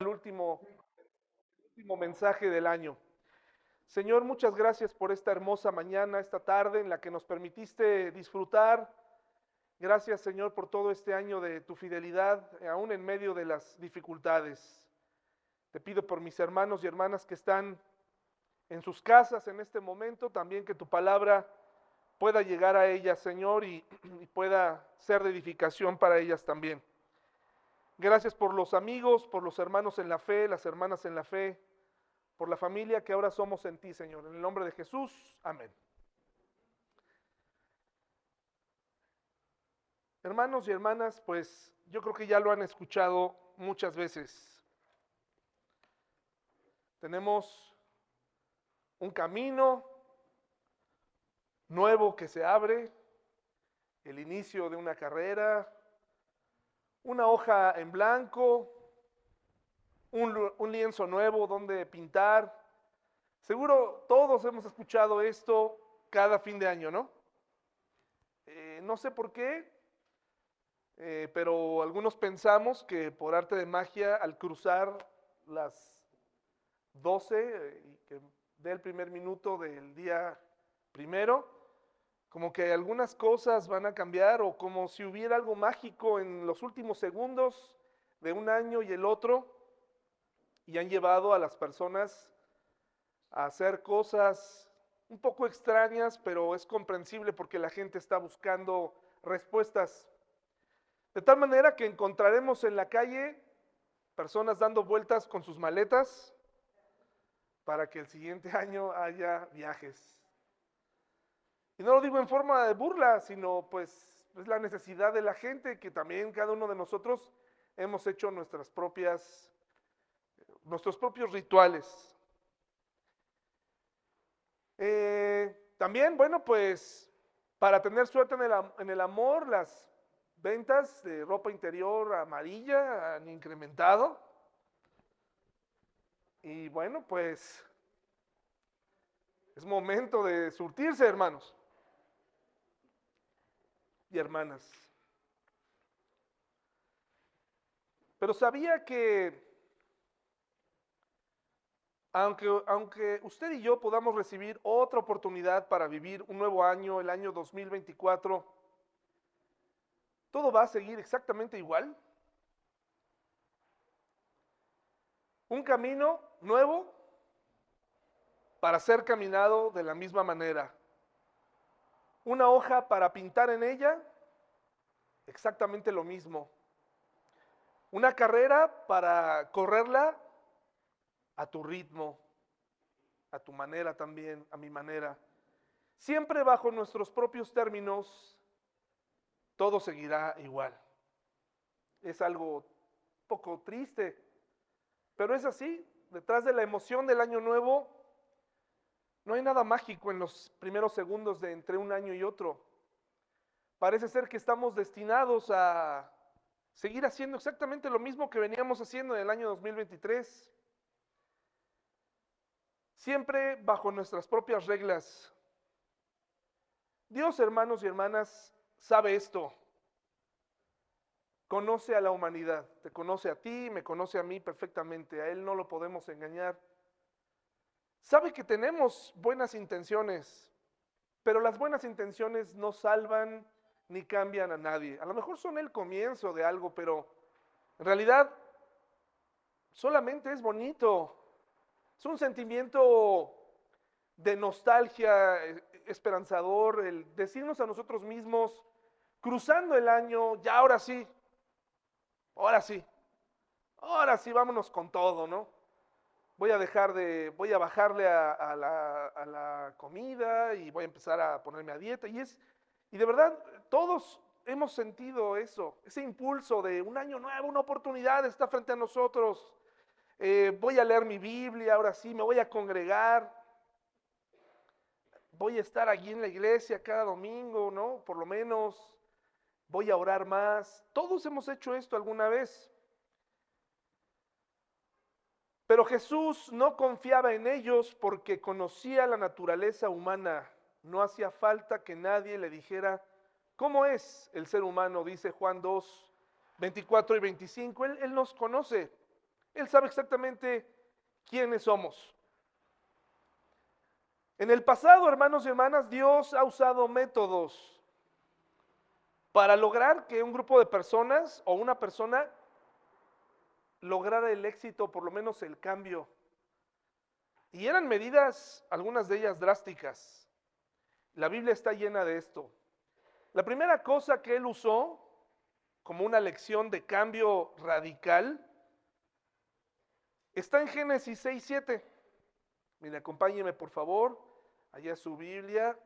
el último, último mensaje del año. Señor, muchas gracias por esta hermosa mañana, esta tarde en la que nos permitiste disfrutar. Gracias, Señor, por todo este año de tu fidelidad, aún en medio de las dificultades. Te pido por mis hermanos y hermanas que están en sus casas en este momento, también que tu palabra pueda llegar a ellas, Señor, y, y pueda ser de edificación para ellas también. Gracias por los amigos, por los hermanos en la fe, las hermanas en la fe, por la familia que ahora somos en ti, Señor. En el nombre de Jesús, amén. Hermanos y hermanas, pues yo creo que ya lo han escuchado muchas veces. Tenemos un camino nuevo que se abre, el inicio de una carrera, una hoja en blanco, un, lienzo nuevo donde pintar. Seguro todos hemos escuchado esto cada fin de año, ¿no? Eh, no sé por qué, eh, pero algunos pensamos que por arte de magia, al cruzar las 12 eh, que dé el primer minuto del día primero, como que algunas cosas van a cambiar o como si hubiera algo mágico en los últimos segundos de un año y el otro y han llevado a las personas a hacer cosas un poco extrañas, pero es comprensible porque la gente está buscando respuestas. De tal manera que encontraremos en la calle personas dando vueltas con sus maletas para que el siguiente año haya viajes. Y no lo digo en forma de burla, sino pues es la necesidad de la gente que también cada uno de nosotros hemos hecho nuestras propias, nuestros propios rituales. Eh, también, bueno, pues para tener suerte en el, en el amor, las ventas de ropa interior amarilla han incrementado. Y bueno, pues es momento de surtirse, hermanos y hermanas. Pero sabía que aunque, aunque usted y yo podamos recibir otra oportunidad para vivir un nuevo año, el año 2024, todo va a seguir exactamente igual. Un camino nuevo para ser caminado de la misma manera una hoja para pintar en ella, exactamente lo mismo. Una carrera para correrla a tu ritmo, a tu manera también, a mi manera. Siempre bajo nuestros propios términos, todo seguirá igual. Es algo poco triste, pero es así. Detrás de la emoción del año nuevo no hay nada mágico en los primeros segundos de entre un año y otro. Parece ser que estamos destinados a seguir haciendo exactamente lo mismo que veníamos haciendo en el año 2023. Siempre bajo nuestras propias reglas. Dios, hermanos y hermanas, sabe esto. Conoce a la humanidad, te conoce a ti, me conoce a mí perfectamente, a Él no lo podemos engañar. Sabe que tenemos buenas intenciones, pero las buenas intenciones no salvan ni cambian a nadie. A lo mejor son el comienzo de algo, pero en realidad solamente es bonito. Es un sentimiento de nostalgia eh, esperanzador, el decirnos a nosotros mismos, cruzando el año, ya ahora sí, ahora sí, ahora sí, vámonos con todo, ¿no? Voy a dejar de, voy a bajarle a, la, comida y voy a empezar a ponerme a dieta. Y es, y de verdad, todos hemos sentido eso, ese impulso de un año nuevo, una oportunidad está frente a nosotros. Eh, voy a leer mi Biblia, ahora sí, me voy a congregar. Voy a estar allí en la iglesia cada domingo, ¿no? Por lo menos voy a orar más. Todos hemos hecho esto alguna vez. Pero Jesús no confiaba en ellos porque conocía la naturaleza humana. No hacía falta que nadie le dijera cómo es el ser humano, dice Juan 2, 24 y 25. Él, él nos conoce. Él sabe exactamente quiénes somos. En el pasado, hermanos y hermanas, Dios ha usado métodos para lograr que un grupo de personas o una persona lograra el éxito, por lo menos el cambio. Y eran medidas, algunas de ellas drásticas. La Biblia está llena de esto. La primera cosa que él usó como una lección de cambio radical está en Génesis 6, 7. Mire, acompáñeme por favor, allá su Biblia.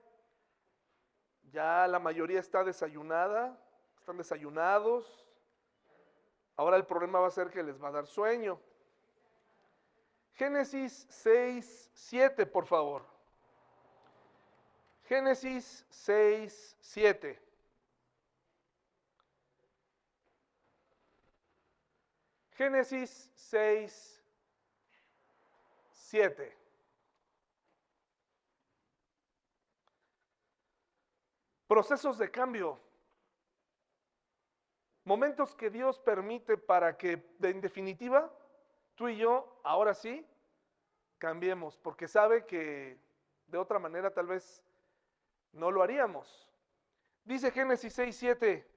Ya la mayoría está desayunada, están desayunados. Ahora el problema va a ser que les va a dar sueño. Génesis 6, 7, por favor. Génesis 6, 7. Génesis 6, 7. Procesos de cambio. Momentos que Dios permite para que, en definitiva, tú y yo, ahora sí, cambiemos, porque sabe que de otra manera tal vez no lo haríamos. Dice Génesis 6, 7.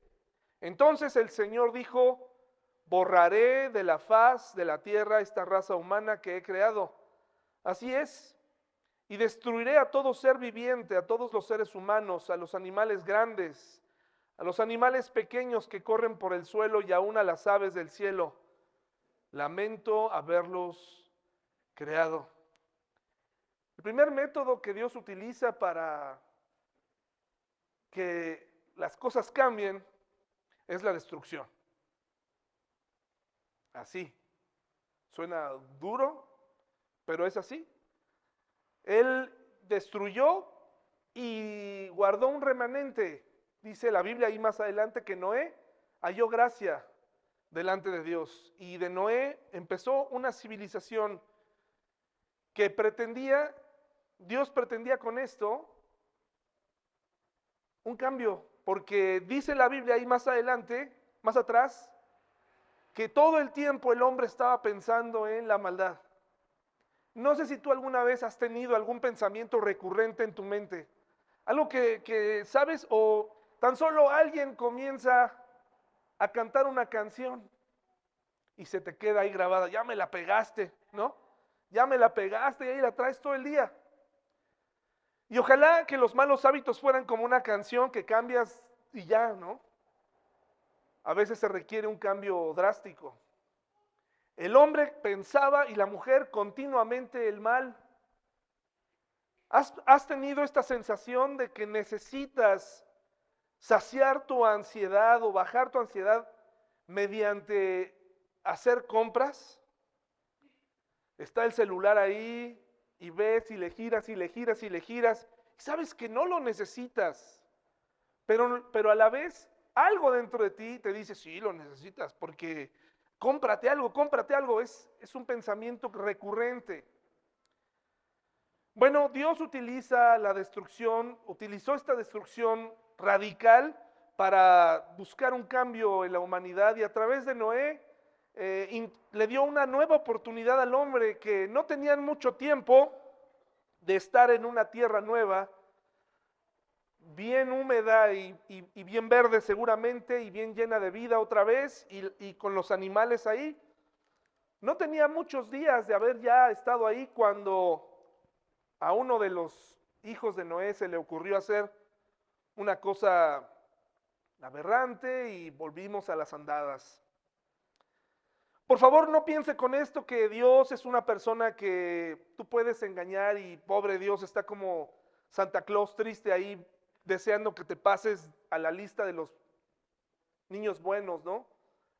Entonces el Señor dijo, borraré de la faz de la tierra esta raza humana que he creado. Así es. Y destruiré a todo ser viviente, a todos los seres humanos, a los animales grandes, a los animales pequeños que corren por el suelo y aún a las aves del cielo. Lamento haberlos creado. El primer método que Dios utiliza para que las cosas cambien es la destrucción. Así. Suena duro, pero es así. Él destruyó y guardó un remanente. Dice la Biblia ahí más adelante que Noé halló gracia delante de Dios. Y de Noé empezó una civilización que pretendía, Dios pretendía con esto un cambio, porque dice la Biblia ahí más adelante, más atrás, que todo el tiempo el hombre estaba pensando en la maldad. No sé si tú alguna vez has tenido algún pensamiento recurrente en tu mente, algo que, sabes o tan solo alguien comienza a cantar una canción y se te queda ahí grabada, ya me la pegaste, ¿no? Ya me la pegaste y ahí la traes todo el día. Y ojalá que los malos hábitos fueran como una canción que cambias y ya, ¿no? a veces se requiere un cambio drástico. El hombre pensaba y la mujer continuamente el mal. ¿Has, tenido esta sensación de que necesitas saciar tu ansiedad o bajar tu ansiedad mediante hacer compras? Está el celular ahí y ves y le giras y le giras y le giras. Y sabes que no lo necesitas, pero, pero a la vez algo dentro de ti te dice, sí, lo necesitas, porque cómprate algo, cómprate algo, es, es un pensamiento recurrente. Bueno, Dios utiliza la destrucción, utilizó esta destrucción radical para buscar un cambio en la humanidad y a través de Noé eh, le dio una nueva oportunidad al hombre que no tenían mucho tiempo de estar en una tierra nueva, bien húmeda y, bien verde seguramente y bien llena de vida otra vez y, con los animales ahí. No tenía muchos días de haber ya estado ahí cuando a uno de los hijos de Noé se le ocurrió hacer una cosa aberrante y volvimos a las andadas. Por favor, no piense con esto que Dios es una persona que tú puedes engañar y pobre Dios está como Santa Claus triste ahí deseando que te pases a la lista de los niños buenos, ¿no?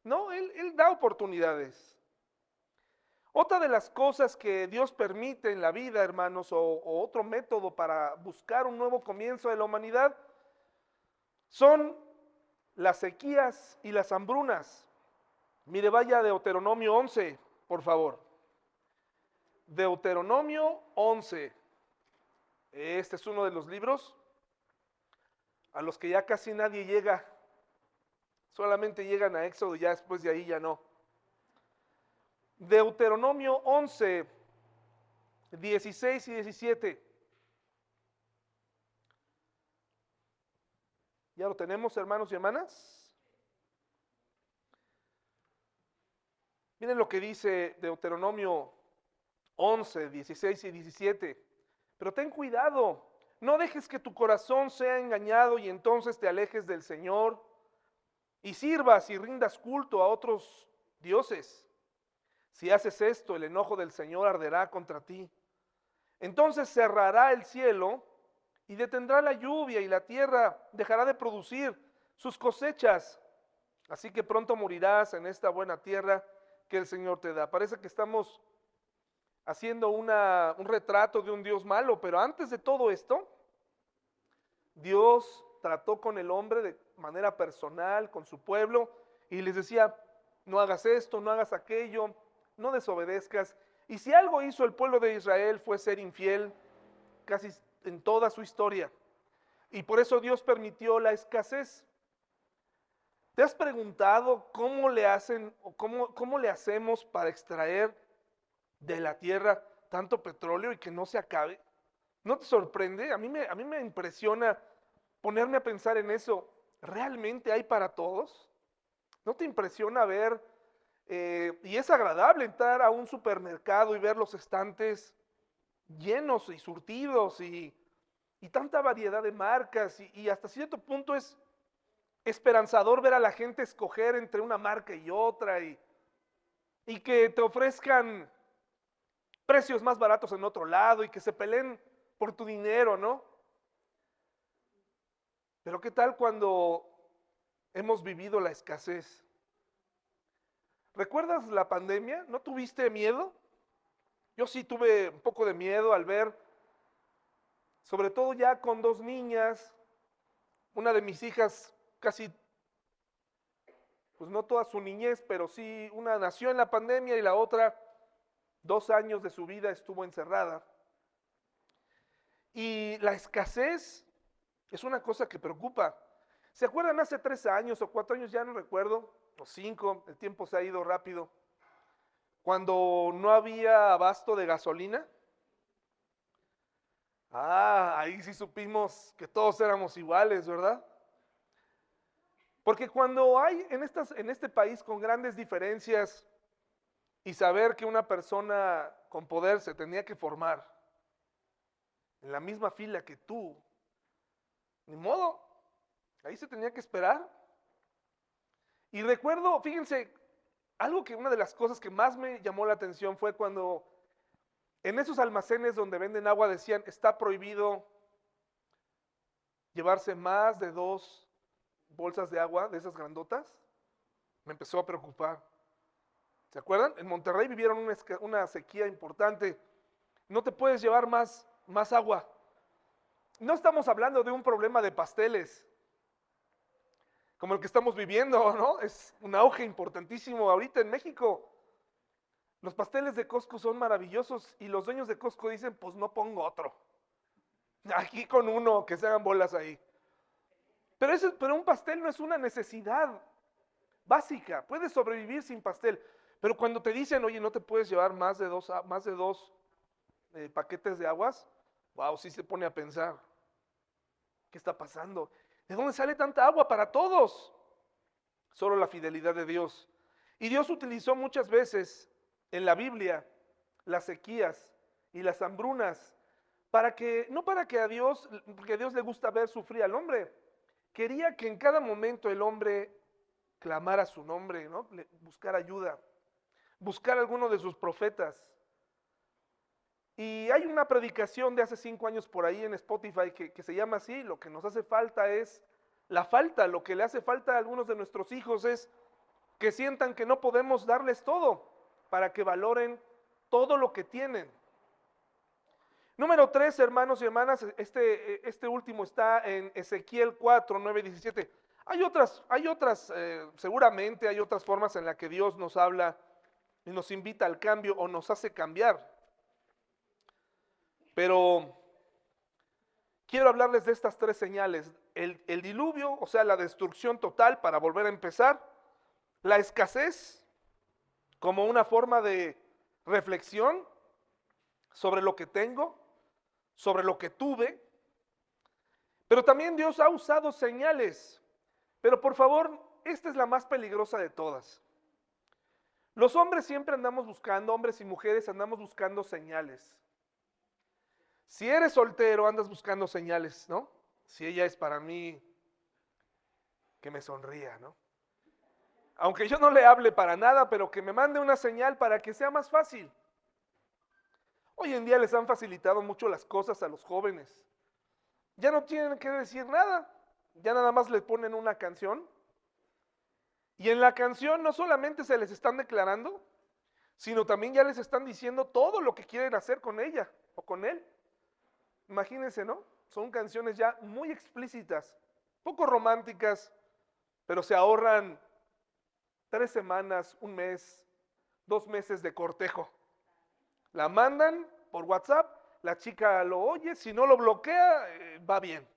No, Él, da oportunidades. Otra de las cosas que Dios permite en la vida, hermanos, o, otro método para buscar un nuevo comienzo de la humanidad, son las sequías y las hambrunas. Mire, vaya Deuteronomio 11, por favor. Deuteronomio 11. Este es uno de los libros a los que ya casi nadie llega. Solamente llegan a Éxodo y ya después de ahí ya no. Deuteronomio 11, 16 y 17. ¿Ya lo tenemos, hermanos y hermanas? Miren lo que dice Deuteronomio 11, 16 y 17. Pero ten cuidado, no dejes que tu corazón sea engañado y entonces te alejes del Señor y sirvas y rindas culto a otros dioses. Si haces esto, el enojo del Señor arderá contra ti. Entonces cerrará el cielo y detendrá la lluvia y la tierra dejará de producir sus cosechas. Así que pronto morirás en esta buena tierra que el Señor te da. Parece que estamos haciendo una, un retrato de un Dios malo, pero antes de todo esto, Dios trató con el hombre de manera personal, con su pueblo, y les decía, no hagas esto, no hagas aquello, no desobedezcas. Y si algo hizo el pueblo de Israel fue ser infiel casi en toda su historia. Y por eso Dios permitió la escasez. ¿Te has preguntado cómo le hacen o cómo, cómo le hacemos para extraer de la tierra tanto petróleo y que no se acabe? ¿No te sorprende? A mí me, a mí me impresiona ponerme a pensar en eso. ¿Realmente hay para todos? ¿No te impresiona ver, eh, y es agradable entrar a un supermercado y ver los estantes llenos y surtidos y, tanta variedad de marcas y, y, hasta cierto punto es esperanzador ver a la gente escoger entre una marca y otra y, y que te ofrezcan precios más baratos en otro lado y que se peleen por tu dinero, ¿no? Pero ¿qué tal cuando hemos vivido la escasez? ¿Recuerdas la pandemia? ¿No tuviste miedo? Yo sí tuve un poco de miedo al ver, sobre todo ya con dos niñas, una de mis hijas casi, pues no toda su niñez, pero sí, una nació en la pandemia y la otra, dos años de su vida estuvo encerrada. Y la escasez es una cosa que preocupa. ¿Se acuerdan hace tres años o cuatro años? Ya no recuerdo, o cinco, el tiempo se ha ido rápido cuando no había abasto de gasolina. Ah, ahí sí supimos que todos éramos iguales, ¿verdad? Porque cuando hay en, estas, en este país con grandes diferencias y saber que una persona con poder se tenía que formar en la misma fila que tú, ni modo, ahí se tenía que esperar. Y recuerdo, fíjense, algo que una de las cosas que más me llamó la atención fue cuando en esos almacenes donde venden agua decían, está prohibido llevarse más de dos bolsas de agua, de esas grandotas. Me empezó a preocupar. ¿Se acuerdan? En Monterrey vivieron una, sequía importante. No te puedes llevar más, más agua. No estamos hablando de un problema de pasteles como el que estamos viviendo, ¿no? Es un auge importantísimo ahorita en México. Los pasteles de Costco son maravillosos y los dueños de Costco dicen, pues no pongo otro. Aquí con uno, que se hagan bolas ahí. Pero, eso, pero un pastel no es una necesidad básica. Puedes sobrevivir sin pastel. Pero cuando te dicen, oye, no te puedes llevar más de dos, más de dos eh, paquetes de aguas, wow, sí se pone a pensar. ¿Qué está pasando? ¿De dónde sale tanta agua para todos? Solo la fidelidad de Dios. Y Dios utilizó muchas veces en la Biblia las sequías y las hambrunas para que, no para que a Dios, porque a Dios le gusta ver sufrir al hombre, quería que en cada momento el hombre clamara su nombre, ¿no? buscar ayuda, buscar alguno de sus profetas. Y hay una predicación de hace cinco años por ahí en Spotify que, se llama así, lo que nos hace falta es la falta, lo que le hace falta a algunos de nuestros hijos es que sientan que no podemos darles todo para que valoren todo lo que tienen. Número tres, hermanos y hermanas, este, este último está en Ezequiel 4, 9, 17. Hay otras, hay otras, eh, seguramente hay otras formas en las que Dios nos habla y nos invita al cambio o nos hace cambiar. Pero quiero hablarles de estas tres señales. El, diluvio, o sea, la destrucción total para volver a empezar, la escasez como una forma de reflexión sobre lo que tengo, sobre lo que tuve. Pero también Dios ha usado señales. Pero por favor, esta es la más peligrosa de todas. Los hombres siempre andamos buscando, hombres y mujeres andamos buscando señales. Si eres soltero, andas buscando señales, ¿no? Si ella es para mí, que me sonría, ¿no? Aunque yo no le hable para nada, pero que me mande una señal para que sea más fácil. Hoy en día les han facilitado mucho las cosas a los jóvenes. Ya no tienen que decir nada, ya nada más les ponen una canción. Y en la canción no solamente se les están declarando, sino también ya les están diciendo todo lo que quieren hacer con ella o con él. Imagínense, ¿no? Son canciones ya muy explícitas, poco románticas, pero se ahorran tres semanas, un mes, dos meses de cortejo. La mandan por WhatsApp, la chica lo oye, si no lo bloquea, eh, va bien.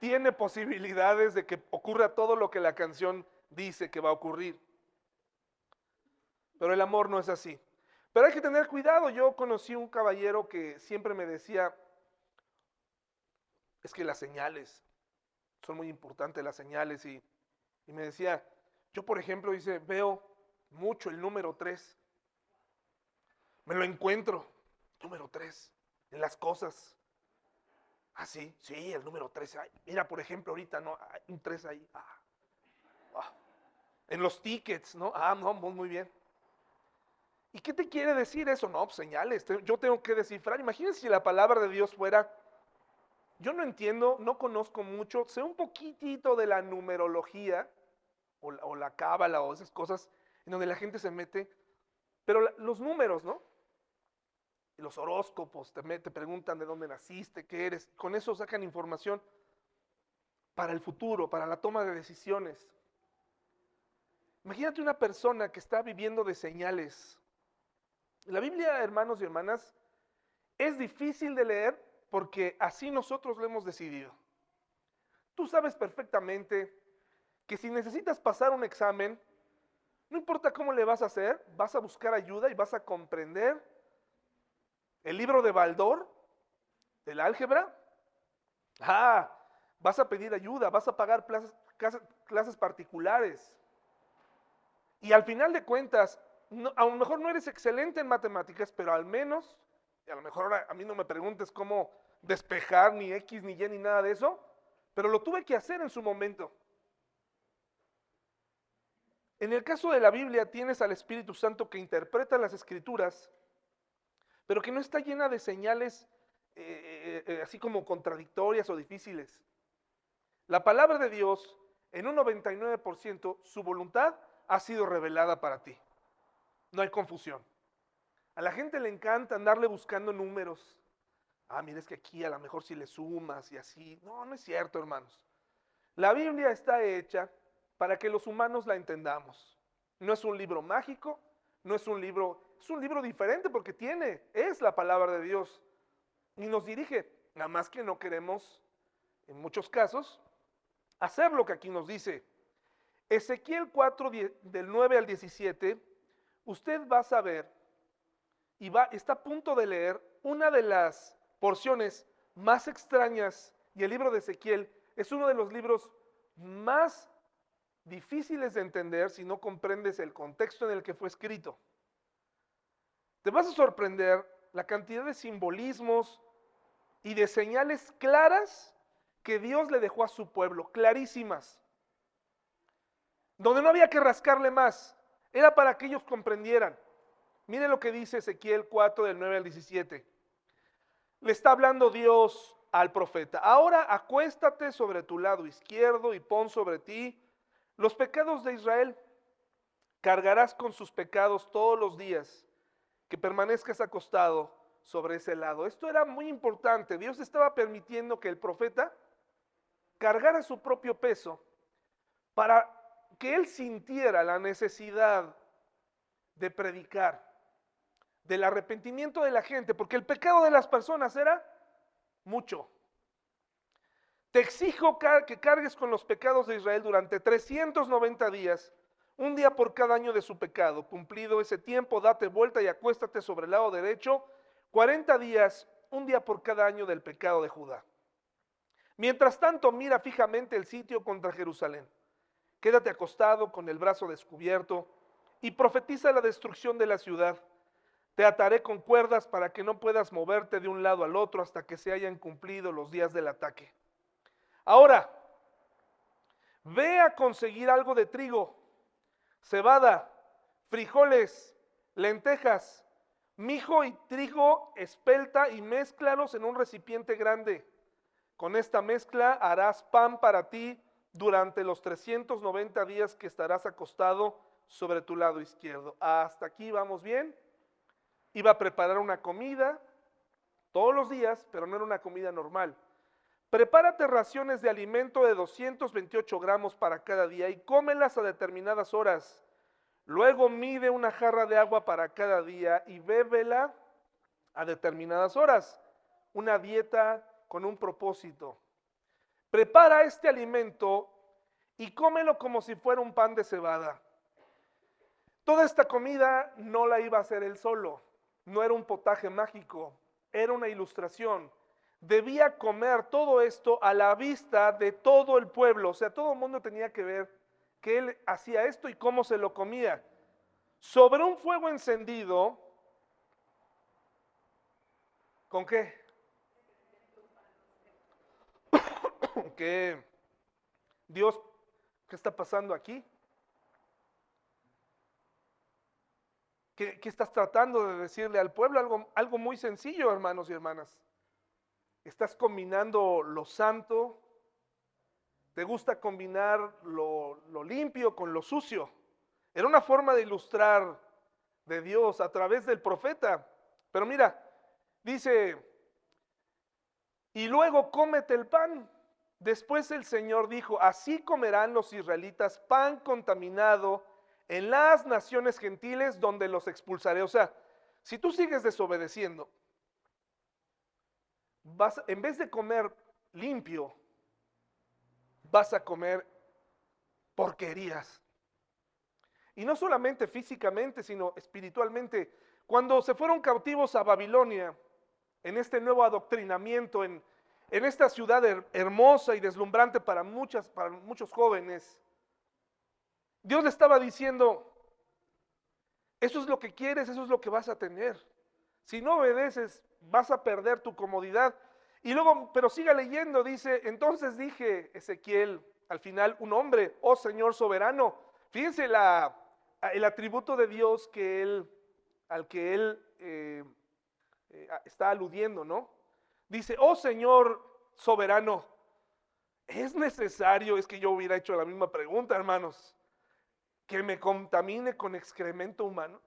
Tiene posibilidades de que ocurra todo lo que la canción dice que va a ocurrir. Pero el amor no es así. Pero hay que tener cuidado. Yo conocí un caballero que siempre me decía, es que las señales, son muy importantes las señales. Y, me decía, yo por ejemplo, dice, veo mucho el número 3. Me lo encuentro. Número tres, en las cosas. Ah, sí, el número tres. Mira, por ejemplo, ahorita, ¿no? Hay un tres ahí. Ah, ah. En los tickets, ¿no? Ah, no, muy bien. ¿Y qué te quiere decir eso? No, pues, señales. Yo tengo que descifrar. Imagínense si la palabra de Dios fuera. Yo no entiendo, no conozco mucho, sé un poquitito de la numerología o la, cábala o esas cosas en donde la gente se mete, pero los números, ¿no? los horóscopos te, te preguntan de dónde naciste, qué eres. Con eso sacan información para el futuro, para la toma de decisiones. Imagínate una persona que está viviendo de señales. La Biblia, hermanos y hermanas, es difícil de leer porque así nosotros lo hemos decidido. Tú sabes perfectamente que si necesitas pasar un examen, no importa cómo le vas a hacer, vas a buscar ayuda y vas a comprender el libro de Baldor, del álgebra. Ah, vas a pedir ayuda, vas a pagar clases, particulares. Y al final de cuentas, a lo mejor no eres excelente en matemáticas, pero al menos, y a lo mejor ahora a mí no me preguntes cómo despejar ni X, ni Y, ni nada de eso, pero lo tuve que hacer en su momento. En el caso de la Biblia tienes al Espíritu Santo que interpreta las escrituras pero que no está llena de señales eh, eh, eh, así como contradictorias o difíciles. La palabra de Dios, en un 99%, su voluntad ha sido revelada para ti. No hay confusión. A la gente le encanta andarle buscando números. Ah, mira, es que aquí a lo mejor si le sumas y así. No, no es cierto, hermanos. La Biblia está hecha para que los humanos la entendamos. No es un libro mágico, no es un libro, es un libro diferente porque tiene, es la palabra de Dios y nos dirige. Nada más que no queremos, en muchos casos, hacer lo que aquí nos dice. Ezequiel 4, del 9 al 17, usted va a saber y va, está a punto de leer una de las porciones más extrañas y el libro de Ezequiel es uno de los libros más difíciles de entender si no comprendes el contexto en el que fue escrito. Te vas a sorprender la cantidad de simbolismos y de señales claras que Dios le dejó a su pueblo, clarísimas. Donde no había que rascarle más, era para que ellos comprendieran. Mire lo que dice Ezequiel 4 del 9 al 17. Le está hablando Dios al profeta. Ahora acuéstate sobre tu lado izquierdo y pon sobre ti los pecados de Israel cargarás con sus pecados todos los días que permanezcas acostado sobre ese lado. Esto era muy importante. Dios estaba permitiendo que el profeta cargara su propio peso para que él sintiera la necesidad de predicar, del arrepentimiento de la gente, porque el pecado de las personas era mucho. Te exijo que cargues con los pecados de Israel durante 390 días, un día por cada año de su pecado. Cumplido ese tiempo, date vuelta y acuéstate sobre el lado derecho, 40 días, un día por cada año del pecado de Judá. Mientras tanto, mira fijamente el sitio contra Jerusalén. Quédate acostado con el brazo descubierto y profetiza la destrucción de la ciudad. Te ataré con cuerdas para que no puedas moverte de un lado al otro hasta que se hayan cumplido los días del ataque. Ahora, ve a conseguir algo de trigo, cebada, frijoles, lentejas, mijo y trigo espelta y mézclalos en un recipiente grande. Con esta mezcla harás pan para ti durante los 390 días que estarás acostado sobre tu lado izquierdo. Hasta aquí vamos bien. Iba a preparar una comida todos los días, pero no era una comida normal. Prepárate raciones de alimento de 228 gramos para cada día y cómelas a determinadas horas. Luego mide una jarra de agua para cada día y bébela a determinadas horas. Una dieta con un propósito. Prepara este alimento y cómelo como si fuera un pan de cebada. Toda esta comida no la iba a hacer él solo, no era un potaje mágico, era una ilustración. Debía comer todo esto a la vista de todo el pueblo, o sea, todo el mundo tenía que ver que él hacía esto y cómo se lo comía. Sobre un fuego encendido, ¿con qué? ¿Qué? Dios, ¿qué está pasando aquí? ¿Qué, estás tratando de decirle al pueblo? Algo, algo muy sencillo, hermanos y hermanas. Estás combinando lo santo, te gusta combinar lo, lo limpio con lo sucio. Era una forma de ilustrar de Dios a través del profeta. Pero mira, dice, y luego cómete el pan. Después el Señor dijo, así comerán los israelitas pan contaminado en las naciones gentiles donde los expulsaré. O sea, si tú sigues desobedeciendo, vas, en vez de comer limpio, vas a comer porquerías. Y no solamente físicamente, sino espiritualmente. Cuando se fueron cautivos a Babilonia, en este nuevo adoctrinamiento, en, en esta ciudad hermosa y deslumbrante para, muchas, para muchos jóvenes, Dios le estaba diciendo, eso es lo que quieres, eso es lo que vas a tener. Si no obedeces, vas a perder tu comodidad. Y luego, pero siga leyendo, dice, entonces dije Ezequiel, al final, un hombre, oh Señor soberano. Fíjense el atributo de Dios que él, al que él eh, eh, está aludiendo, ¿no? Dice, oh Señor soberano, es necesario, es que yo hubiera hecho la misma pregunta, hermanos que me contamine con excremento humano?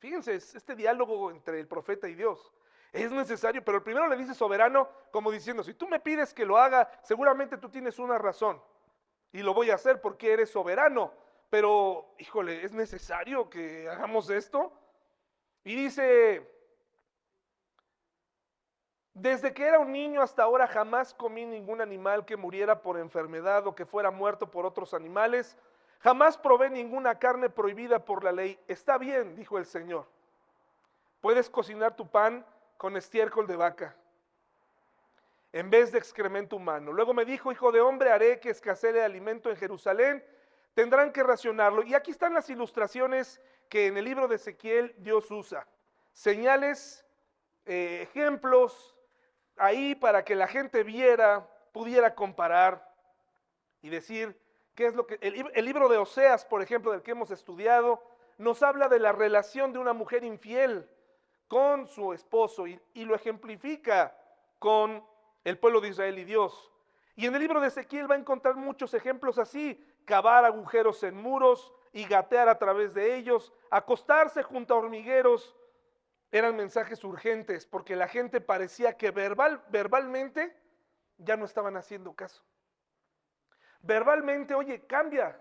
Fíjense, este diálogo entre el profeta y Dios es necesario, pero el primero le dice soberano como diciendo, si tú me pides que lo haga, seguramente tú tienes una razón y lo voy a hacer porque eres soberano, pero híjole, ¿es necesario que hagamos esto? Y dice, desde que era un niño hasta ahora jamás comí ningún animal que muriera por enfermedad o que fuera muerto por otros animales. Jamás probé ninguna carne prohibida por la ley. Está bien, dijo el Señor. Puedes cocinar tu pan con estiércol de vaca en vez de excremento humano. Luego me dijo, hijo de hombre, haré que escasee el alimento en Jerusalén. Tendrán que racionarlo. Y aquí están las ilustraciones que en el libro de Ezequiel Dios usa. Señales, eh, ejemplos, ahí para que la gente viera, pudiera comparar y decir, ¿Qué es lo que el, libro de Oseas, por ejemplo, del que hemos estudiado, nos habla de la relación de una mujer infiel con su esposo y, lo ejemplifica con el pueblo de Israel y Dios. Y en el libro de Ezequiel va a encontrar muchos ejemplos así, cavar agujeros en muros y gatear a través de ellos, acostarse junto a hormigueros, eran mensajes urgentes porque la gente parecía que verbal, verbalmente ya no estaban haciendo caso verbalmente, oye, cambia.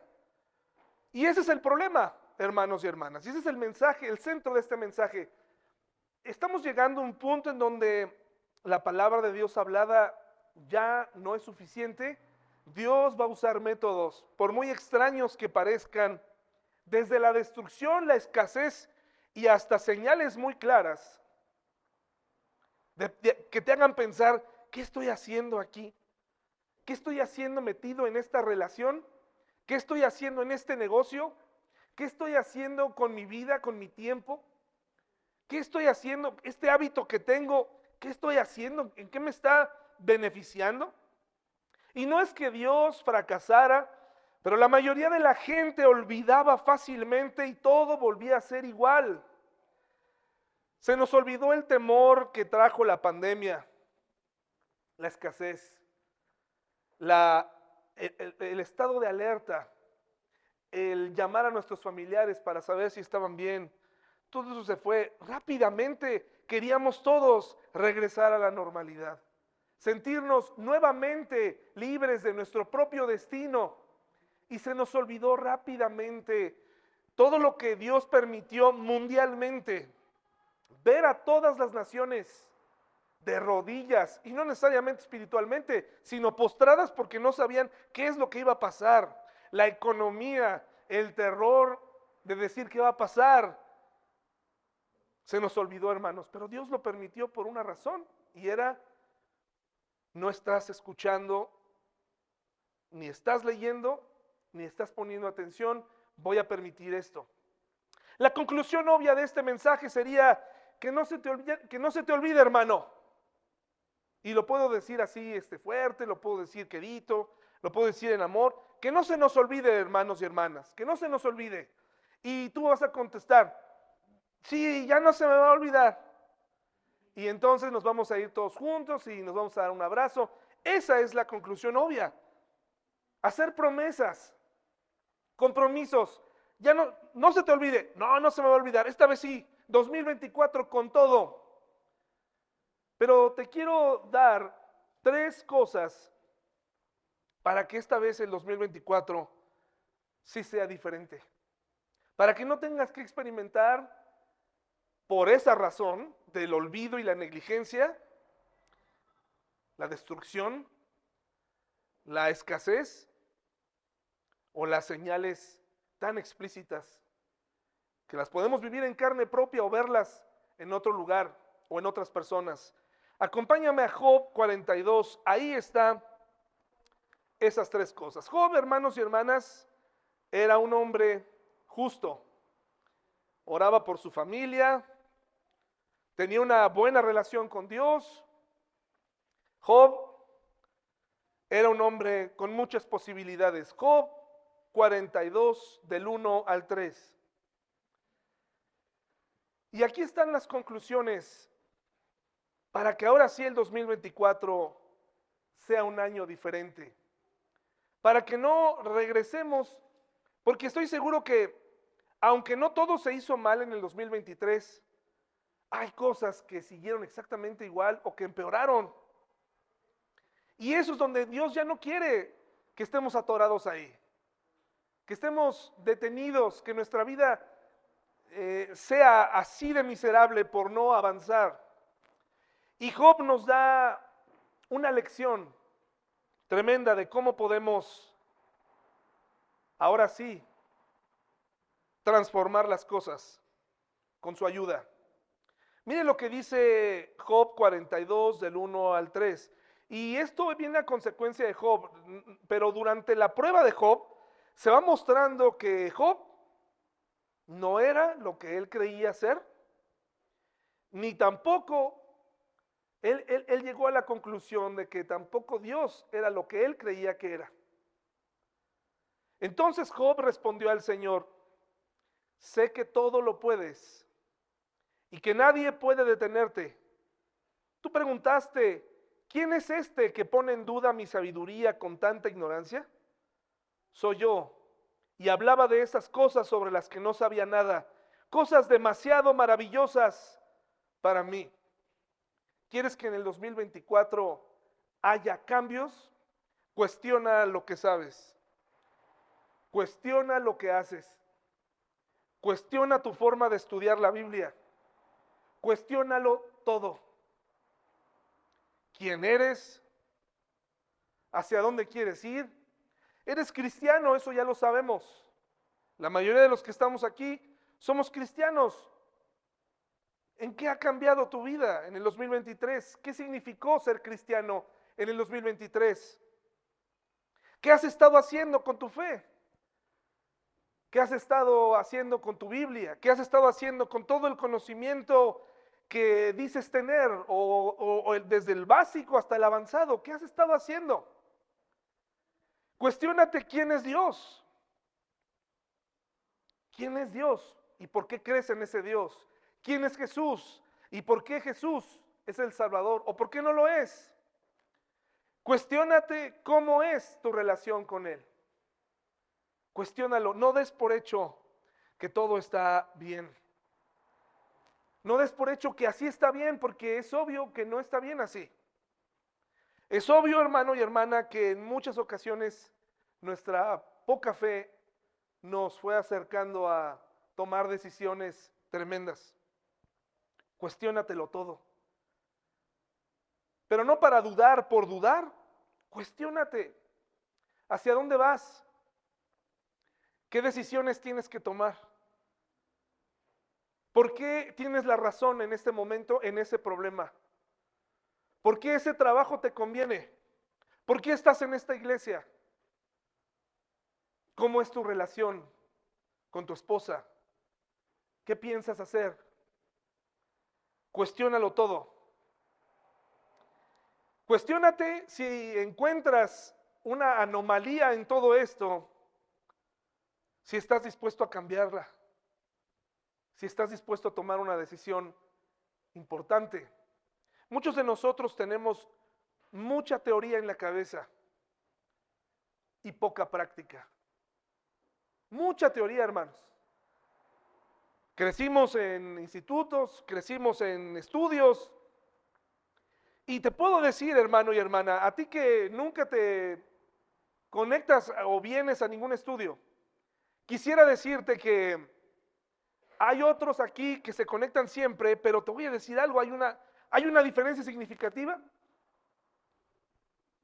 Y ese es el problema, hermanos y hermanas. Y ese es el mensaje, el centro de este mensaje. Estamos llegando a un punto en donde la palabra de Dios hablada ya no es suficiente, Dios va a usar métodos, por muy extraños que parezcan, desde la destrucción, la escasez y hasta señales muy claras, que te hagan pensar, ¿qué estoy haciendo aquí? ¿Qué estoy haciendo metido en esta relación? ¿Qué estoy haciendo en este negocio? ¿Qué estoy haciendo con mi vida, con mi tiempo? ¿Qué estoy haciendo? Este hábito que tengo, ¿qué estoy haciendo? ¿En qué me está beneficiando? Y no es que Dios fracasara, pero la mayoría de la gente olvidaba fácilmente y todo volvía a ser igual. Se nos olvidó el temor que trajo la pandemia, la escasez, la, el, estado de alerta, el llamar a nuestros familiares para saber si estaban bien. Todo eso se fue rápidamente. Queríamos todos regresar a la normalidad sentirnos nuevamente libres de nuestro propio destino. Y se nos olvidó rápidamente todo lo que Dios permitió mundialmente. Ver a todas las naciones de rodillas, y no necesariamente espiritualmente, sino postradas porque no sabían qué es lo que iba a pasar. La economía, el terror de decir qué va a pasar. Se nos olvidó, hermanos, pero Dios lo permitió por una razón, y era no estás escuchando, ni estás leyendo, ni estás poniendo atención, voy a permitir esto. La conclusión obvia de este mensaje sería que no se te olvide, que no se te olvide hermano. Y lo puedo decir así, este fuerte, lo puedo decir querido, lo puedo decir en amor, que no se nos olvide, hermanos y hermanas, que no se nos olvide. Y tú vas a contestar, sí, ya no se me va a olvidar. Y entonces nos vamos a ir todos juntos y nos vamos a dar un abrazo. Esa es la conclusión obvia. Hacer promesas, compromisos. Ya no, no se te olvide. No, no se me va a olvidar. Esta vez sí. 2024 con todo. Pero te quiero dar tres cosas para que esta vez el 2024 sí sea diferente. Para que no tengas que experimentar por esa razón del olvido y la negligencia, la destrucción, la escasez o las señales tan explícitas que las podemos vivir en carne propia o verlas en otro lugar o en otras personas. Acompáñame a Job 42, ahí está esas tres cosas. Job, hermanos y hermanas, era un hombre justo, oraba por su familia, tenía una buena relación con Dios. Job era un hombre con muchas posibilidades. Job 42 del 1 al 3. Y aquí están las conclusiones para que ahora sí el 2024 sea un año diferente. Para que no regresemos, porque estoy seguro que aunque no todo se hizo mal en el 2023, hay cosas que siguieron exactamente igual o que empeoraron. Y eso es donde Dios ya no quiere que estemos atorados ahí, que estemos detenidos, que nuestra vida eh, sea así de miserable por no avanzar. Y Job nos da una lección tremenda de cómo podemos, ahora sí, transformar las cosas con su ayuda. Mire lo que dice Job 42 del 1 al 3. Y esto viene a consecuencia de Job, pero durante la prueba de Job se va mostrando que Job no era lo que él creía ser, ni tampoco él, llegó a la conclusión de que tampoco Dios era lo que él creía que era. Entonces Job respondió al Señor, sé que todo lo puedes y que nadie puede detenerte. Tú preguntaste, ¿quién es este que pone en duda mi sabiduría con tanta ignorancia? Soy yo. Y hablaba de esas cosas sobre las que no sabía nada, cosas demasiado maravillosas para mí. ¿Quieres que en el 2024 haya cambios? Cuestiona lo que sabes. Cuestiona lo que haces. Cuestiona tu forma de estudiar la Biblia. Cuestiónalo todo. ¿Quién eres? ¿Hacia dónde quieres ir? Eres cristiano, eso ya lo sabemos. La mayoría de los que estamos aquí somos cristianos. ¿En qué ha cambiado tu vida en el 2023? ¿Qué significó ser cristiano en el 2023? ¿Qué has estado haciendo con tu fe? ¿Qué has estado haciendo con tu Biblia? ¿Qué has estado haciendo con todo el conocimiento que dices tener o, desde el básico hasta el avanzado? ¿Qué has estado haciendo? Cuestiónate quién es Dios. ¿Quién es Dios? ¿Y por qué crees en ese Dios? ¿Quién es Jesús? ¿Y por qué Jesús es el Salvador? ¿O por qué no lo es? Cuestiónate cómo es tu relación con Él. Cuestiónalo. No des por hecho que todo está bien. No des por hecho que así está bien, porque es obvio que no está bien así. Es obvio, hermano y hermana, que en muchas ocasiones nuestra poca fe nos fue acercando a tomar decisiones tremendas. Cuestiónatelo todo. Pero no para dudar por dudar. Cuestiónate. ¿Hacia dónde vas? ¿Qué decisiones tienes que tomar? ¿Por qué tienes la razón en este momento en ese problema? ¿Por qué ese trabajo te conviene? ¿Por qué estás en esta iglesia? ¿Cómo es tu relación con tu esposa? ¿Qué piensas hacer? Cuestiónalo todo. Cuestiónate si encuentras una anomalía en todo esto, si estás dispuesto a cambiarla, si estás dispuesto a tomar una decisión importante. Muchos de nosotros tenemos mucha teoría en la cabeza y poca práctica. Mucha teoría, hermanos. Crecimos en institutos, crecimos en estudios. Y te puedo decir, hermano y hermana, a ti que nunca te conectas o vienes a ningún estudio, quisiera decirte que hay otros aquí que se conectan siempre, pero te voy a decir algo, hay una, hay una diferencia significativa.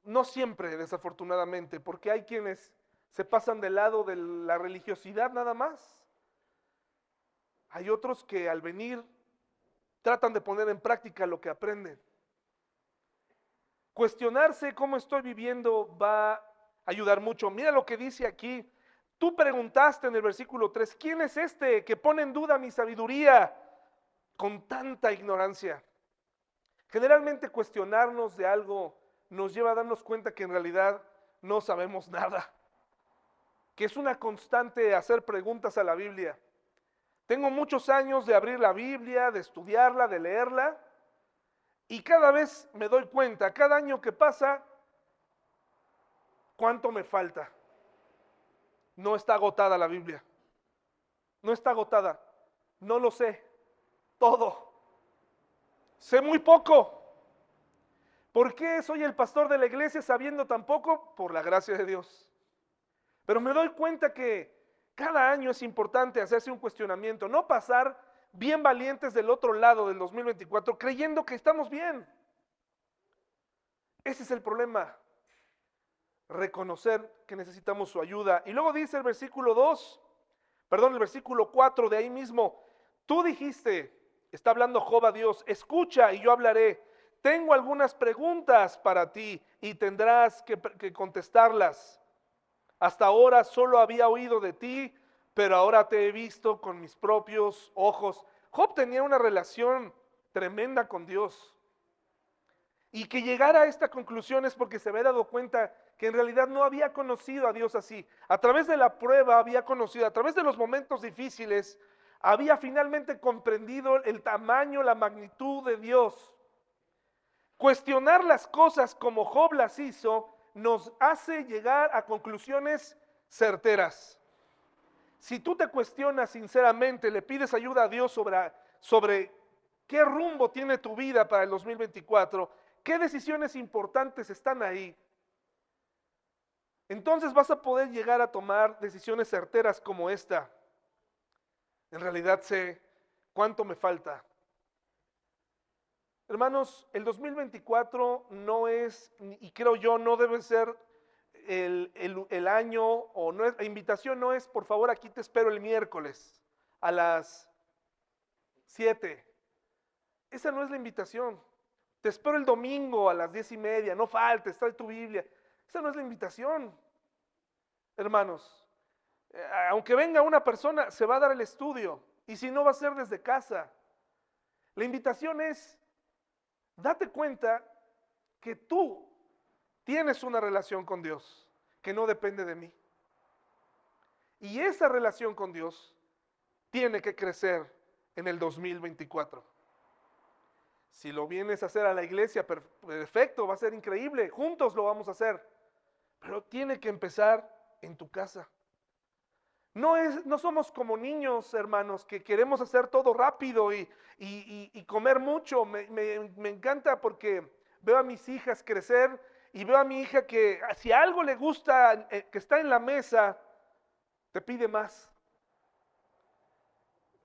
No siempre, desafortunadamente, porque hay quienes se pasan del lado de la religiosidad nada más. Hay otros que al venir tratan de poner en práctica lo que aprenden. Cuestionarse cómo estoy viviendo va a ayudar mucho. Mira lo que dice aquí. Tú preguntaste en el versículo 3, ¿quién es este que pone en duda mi sabiduría con tanta ignorancia? Generalmente cuestionarnos de algo nos lleva a darnos cuenta que en realidad no sabemos nada que es una constante hacer preguntas a la Biblia. Tengo muchos años de abrir la Biblia, de estudiarla, de leerla, y cada vez me doy cuenta, cada año que pasa, cuánto me falta. No está agotada la Biblia. No está agotada. No lo sé. Todo. Sé muy poco. ¿Por qué soy el pastor de la iglesia sabiendo tan poco? Por la gracia de Dios. Pero me doy cuenta que cada año es importante hacerse un cuestionamiento, no pasar bien valientes del otro lado del 2024 creyendo que estamos bien. Ese es el problema. Reconocer que necesitamos su ayuda. Y luego dice el versículo 2, perdón, el versículo 4 de ahí mismo, tú dijiste, está hablando Job a Dios, escucha y yo hablaré. Tengo algunas preguntas para ti y tendrás que, contestarlas. Hasta ahora solo había oído de ti, pero ahora te he visto con mis propios ojos. Job tenía una relación tremenda con Dios. Y que llegara a esta conclusión es porque se había dado cuenta que en realidad no había conocido a Dios así. A través de la prueba había conocido, a través de los momentos difíciles, había finalmente comprendido el tamaño, la magnitud de Dios. Cuestionar las cosas como Job las hizo nos hace llegar a conclusiones certeras. Si tú te cuestionas sinceramente, le pides ayuda a Dios sobre, sobre qué rumbo tiene tu vida para el 2024, qué decisiones importantes están ahí, entonces vas a poder llegar a tomar decisiones certeras como esta. En realidad sé cuánto me falta, Hermanos, el 2024 no es, y creo yo, no debe ser el, el- año o no es, la invitación no es, por favor, aquí te espero el miércoles a las 7. Esa no es la invitación. Te espero el domingo a las diez y media, no faltes, trae tu Biblia. Esa no es la invitación, hermanos. Eh, aunque venga una persona, se va a dar el estudio. Y si no, va a ser desde casa. La invitación es, date cuenta que tú tienes una relación con Dios, que no depende de mí. Y esa relación con Dios tiene que crecer en el 2024. Si lo vienes a hacer a la iglesia, per- perfecto, va a ser increíble, juntos lo vamos a hacer. Pero tiene que empezar en tu casa. No, es, no somos como niños, hermanos, que queremos hacer todo rápido y, y- y- comer mucho. Me, me- encanta porque veo a mis hijas crecer y veo a mi hija que si algo le gusta, eh, que está en la mesa, te pide más.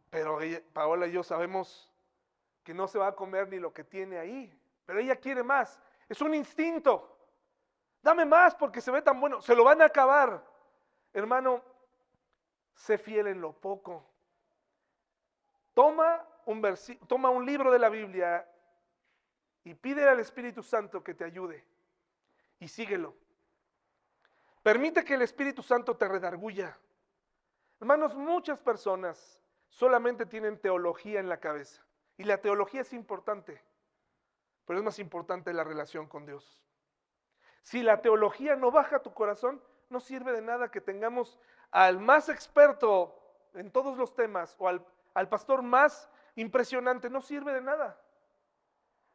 Pero Paola y yo sabemos que no se va a comer ni lo que tiene ahí, pero ella quiere más. Es un instinto. Dame más porque se ve tan bueno. Se lo van a acabar. Hermano, sé fiel en lo poco. Toma un, versi- toma un libro de la Biblia y pide al Espíritu Santo que te ayude y síguelo. Permite que el Espíritu Santo te redarguya. Hermanos, muchas personas solamente tienen teología en la cabeza. Y la teología es importante, pero es más importante la relación con Dios. Si la teología no baja tu corazón, no sirve de nada que tengamos al más experto en todos los temas o al, al pastor más impresionante, no sirve de nada.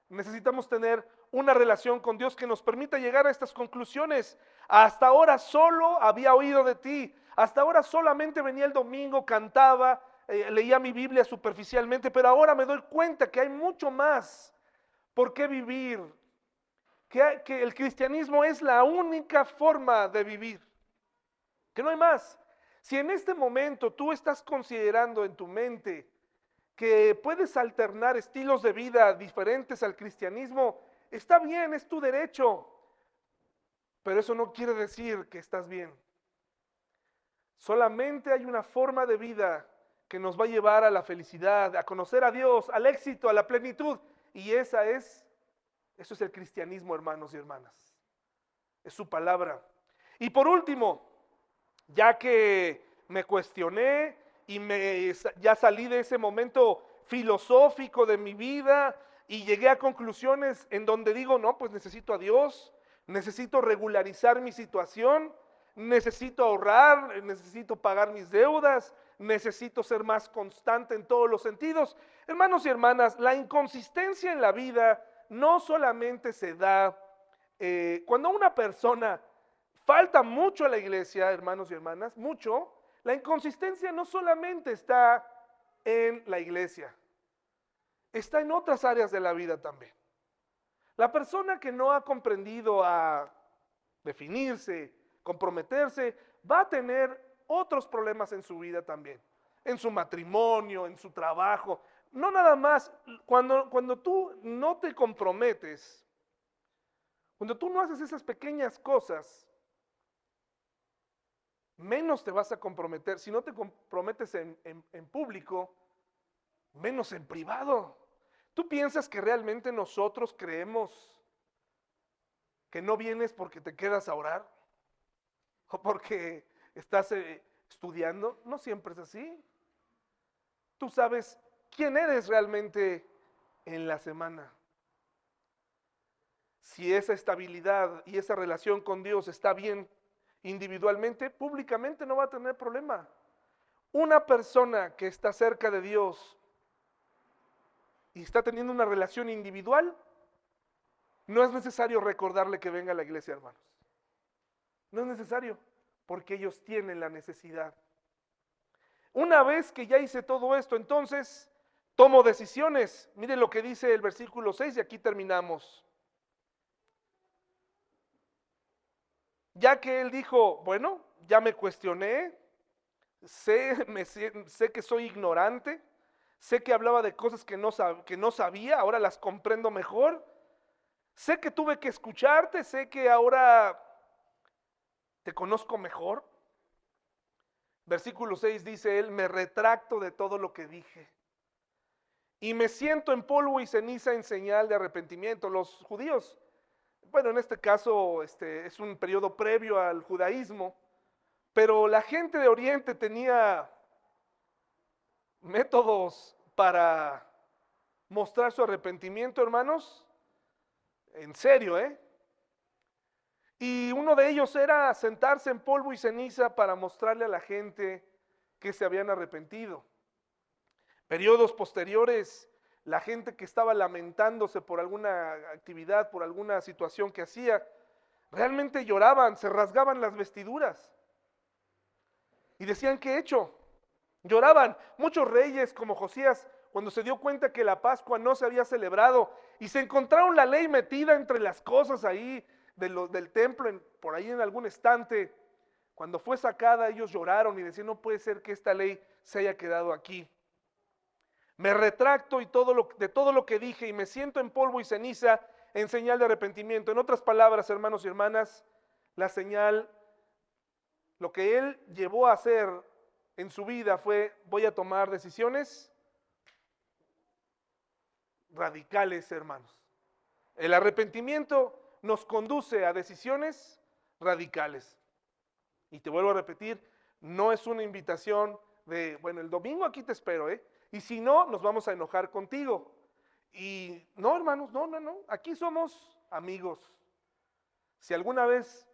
Necesitamos tener una relación con Dios que nos permita llegar a estas conclusiones. Hasta ahora solo había oído de ti. Hasta ahora solamente venía el domingo, cantaba, eh, leía mi Biblia superficialmente, pero ahora me doy cuenta que hay mucho más por qué vivir. Que, que el cristianismo es la única forma de vivir. Que no hay más. Si en este momento tú estás considerando en tu mente que puedes alternar estilos de vida diferentes al cristianismo, está bien, es tu derecho. Pero eso no quiere decir que estás bien. Solamente hay una forma de vida que nos va a llevar a la felicidad, a conocer a Dios, al éxito, a la plenitud. Y esa es, eso es el cristianismo, hermanos y hermanas. Es su palabra. Y por último, ya que me cuestioné y me, ya salí de ese momento filosófico de mi vida y llegué a conclusiones en donde digo, no, pues necesito a Dios, necesito regularizar mi situación, necesito ahorrar, necesito pagar mis deudas, necesito ser más constante en todos los sentidos. Hermanos y hermanas, la inconsistencia en la vida no solamente se da eh, cuando una persona falta mucho a la iglesia, hermanos y hermanas, mucho, la inconsistencia no solamente está en la iglesia, está en otras áreas de la vida también. La persona que no ha comprendido a definirse, comprometerse, va a tener otros problemas en su vida también, en su matrimonio, en su trabajo. No nada más, cuando, cuando tú no te comprometes, cuando tú no haces esas pequeñas cosas, menos te vas a comprometer. Si no te comprometes en, público, menos en privado. ¿Tú piensas que realmente nosotros creemos que no vienes porque te quedas a orar? ¿O porque estás eh, estudiando? No siempre es así. Tú sabes quién eres realmente en la semana. Si esa estabilidad y esa relación con Dios está bien individualmente, públicamente no va a tener problema. Una persona que está cerca de Dios y está teniendo una relación individual, no es necesario recordarle que venga a la iglesia, hermanos. No es necesario, porque ellos tienen la necesidad. Una vez que ya hice todo esto, entonces tomo decisiones. Miren lo que dice el versículo 6 y aquí terminamos. Ya que él dijo, bueno, ya me cuestioné, sé, que soy ignorante, sé que hablaba de cosas que no, sab- que no sabía, ahora las comprendo mejor, sé que tuve que escucharte, sé que ahora ¿Te conozco mejor? Versículo 6 dice él, me retracto de todo lo que dije. Y me siento en polvo y ceniza en señal de arrepentimiento. Los judíos, bueno, en este caso este, es un periodo previo al judaísmo, pero la gente de Oriente tenía métodos para mostrar su arrepentimiento, hermanos. En serio, ¿eh? Y uno de ellos era sentarse en polvo y ceniza para mostrarle a la gente que se habían arrepentido. Periodos posteriores, la gente que estaba lamentándose por alguna actividad, por alguna situación que hacía, realmente lloraban, se rasgaban las vestiduras. Y decían, ¿qué he hecho? Lloraban. Muchos reyes como Josías, cuando se dio cuenta que la Pascua no se había celebrado y se encontraron la ley metida entre las cosas ahí del templo, por ahí en algún estante, cuando fue sacada ellos lloraron y decían, no puede ser que esta ley se haya quedado aquí. Me retracto y todo lo, de todo lo que dije y me siento en polvo y ceniza en señal de arrepentimiento. En otras palabras, hermanos y hermanas, la señal, lo que él llevó a hacer en su vida fue, voy a tomar decisiones radicales, hermanos. El arrepentimiento nos conduce a decisiones radicales. Y te vuelvo a repetir, no es una invitación de, bueno, el domingo aquí te espero, ¿eh? Y si no, nos vamos a enojar contigo. Y no, hermanos, no, no, no, aquí somos amigos. Si alguna vez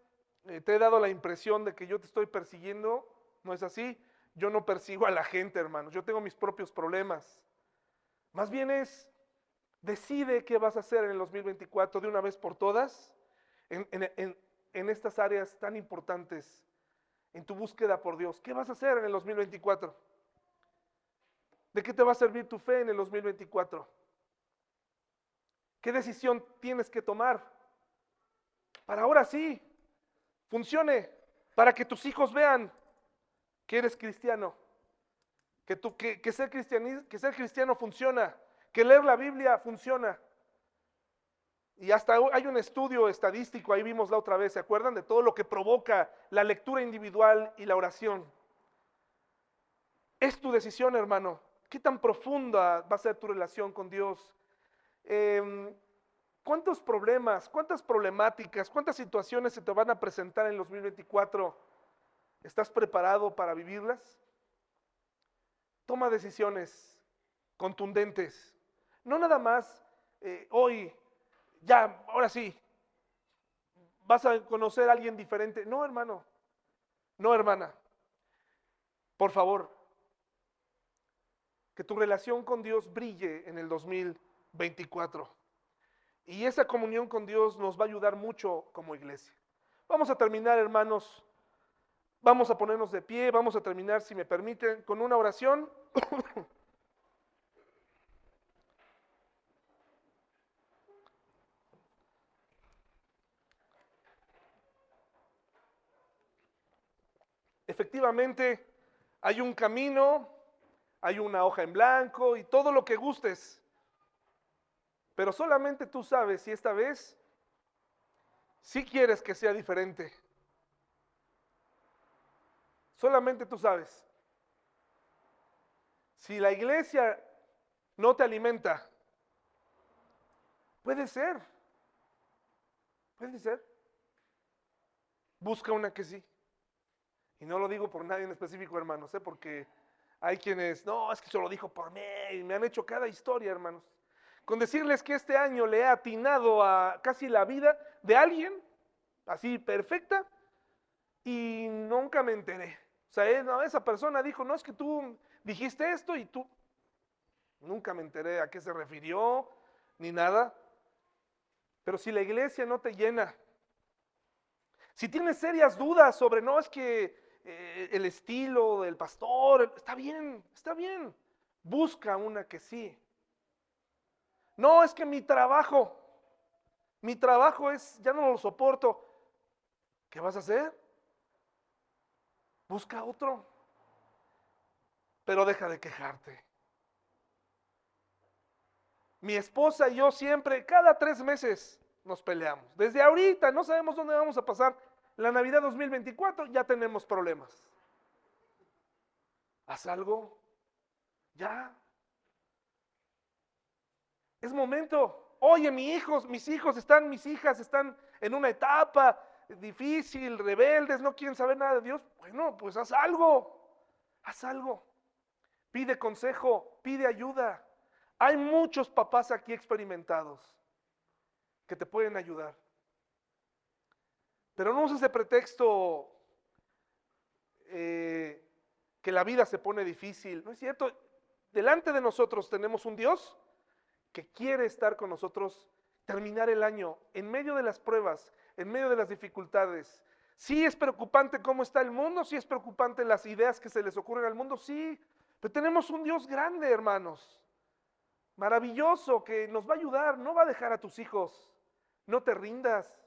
eh, te he dado la impresión de que yo te estoy persiguiendo, no es así. Yo no persigo a la gente, hermanos. Yo tengo mis propios problemas. Más bien es, decide qué vas a hacer en el 2024 de una vez por todas en, estas áreas tan importantes en tu búsqueda por Dios. ¿Qué vas a hacer en el 2024? ¿De qué te va a servir tu fe en el 2024? ¿Qué decisión tienes que tomar? Para ahora sí, funcione, para que tus hijos vean que eres cristiano, que, tú, que, ser que ser cristiano funciona, que leer la Biblia funciona. Y hasta hay un estudio estadístico, ahí vimos la otra vez, ¿se acuerdan? De todo lo que provoca la lectura individual y la oración. Es tu decisión, hermano. ¿Qué tan profunda va a ser tu relación con Dios? Em, ¿Cuántos problemas, cuántas problemáticas, cuántas situaciones se te van a presentar en 2024? ¿Estás preparado para vivirlas? Toma decisiones contundentes. No nada más eh, hoy, ya, ahora sí, vas a conocer a alguien diferente. No, hermano. No, hermana. Por favor, que tu relación con Dios brille en el 2024. Y esa comunión con Dios nos va a ayudar mucho como iglesia. Vamos a terminar, hermanos. Vamos a ponernos de pie. Vamos a terminar, si me permiten, con una oración. Efectivamente, hay un camino, hay una hoja en blanco y todo lo que gustes. Pero solamente tú sabes si esta vez sí quieres que sea diferente. Solamente tú sabes. Si la iglesia no te alimenta, puede ser. Puede ser. Busca una que sí. Y no lo digo por nadie en específico, hermanos, ¿eh? porque hay quienes, no, es que se lo dijo por mí, y me han hecho cada historia, hermanos. Con decirles que este año le he atinado a casi la vida de alguien, así perfecta, y nunca me enteré. O sea, esa persona dijo, no, es que tú dijiste esto y tú, nunca me enteré a qué se refirió, ni nada. Pero si la iglesia no te llena, si tienes serias dudas sobre, no, es que eh, el estilo del pastor, está bien, está bien. Busca una que sí. No, es que mi trabajo, mi trabajo es, ya no lo soporto. ¿Qué vas a hacer? Busca otro. Pero deja de quejarte. Mi esposa y yo siempre, cada tres meses, nos peleamos. Desde ahorita no sabemos dónde vamos a pasar La Navidad 2024 ya tenemos problemas. Haz algo. Ya. Es momento. Oye, mis hijos, mis hijos están, mis hijas están en una etapa difícil, rebeldes, no quieren saber nada de Dios. Bueno, pues haz algo. Haz algo. Pide consejo, pide ayuda. Hay muchos papás aquí experimentados que te pueden ayudar. Pero no uses ese pretexto eh, que la vida se pone difícil. No es cierto. Delante de nosotros tenemos un Dios que quiere estar con nosotros, terminar el año en medio de las pruebas, en medio de las dificultades. Sí es preocupante cómo está el mundo, sí es preocupante las ideas que se les ocurren al mundo, sí, pero tenemos un Dios grande, hermanos, maravilloso, que nos va a ayudar, no va a dejar a tus hijos, no te rindas,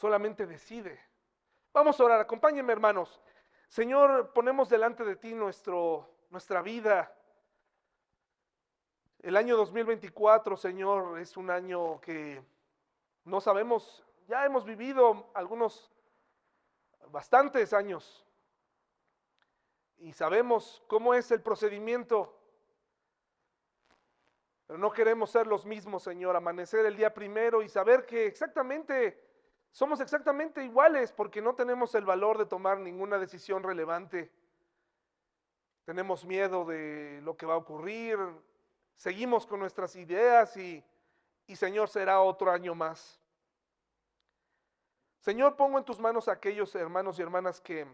solamente decide. Vamos a orar, acompáñenme hermanos. Señor, ponemos delante de ti nuestro, nuestra vida. El año 2024, Señor, es un año que no sabemos, ya hemos vivido algunos, bastantes años, y sabemos cómo es el procedimiento, pero no queremos ser los mismos, Señor, amanecer el día primero y saber que exactamente somos exactamente iguales porque no tenemos el valor de tomar ninguna decisión relevante. Tenemos miedo de lo que va a ocurrir, seguimos con nuestras ideas y, Señor será otro año más. Señor, pongo en tus manos a aquellos hermanos y hermanas que,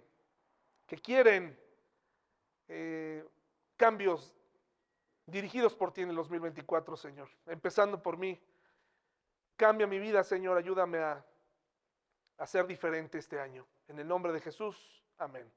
que quieren eh, cambios dirigidos por ti en el 2024, Señor. Empezando por mí. Cambia mi vida, Señor. Ayúdame a a ser diferente este año. En el nombre de Jesús, amén.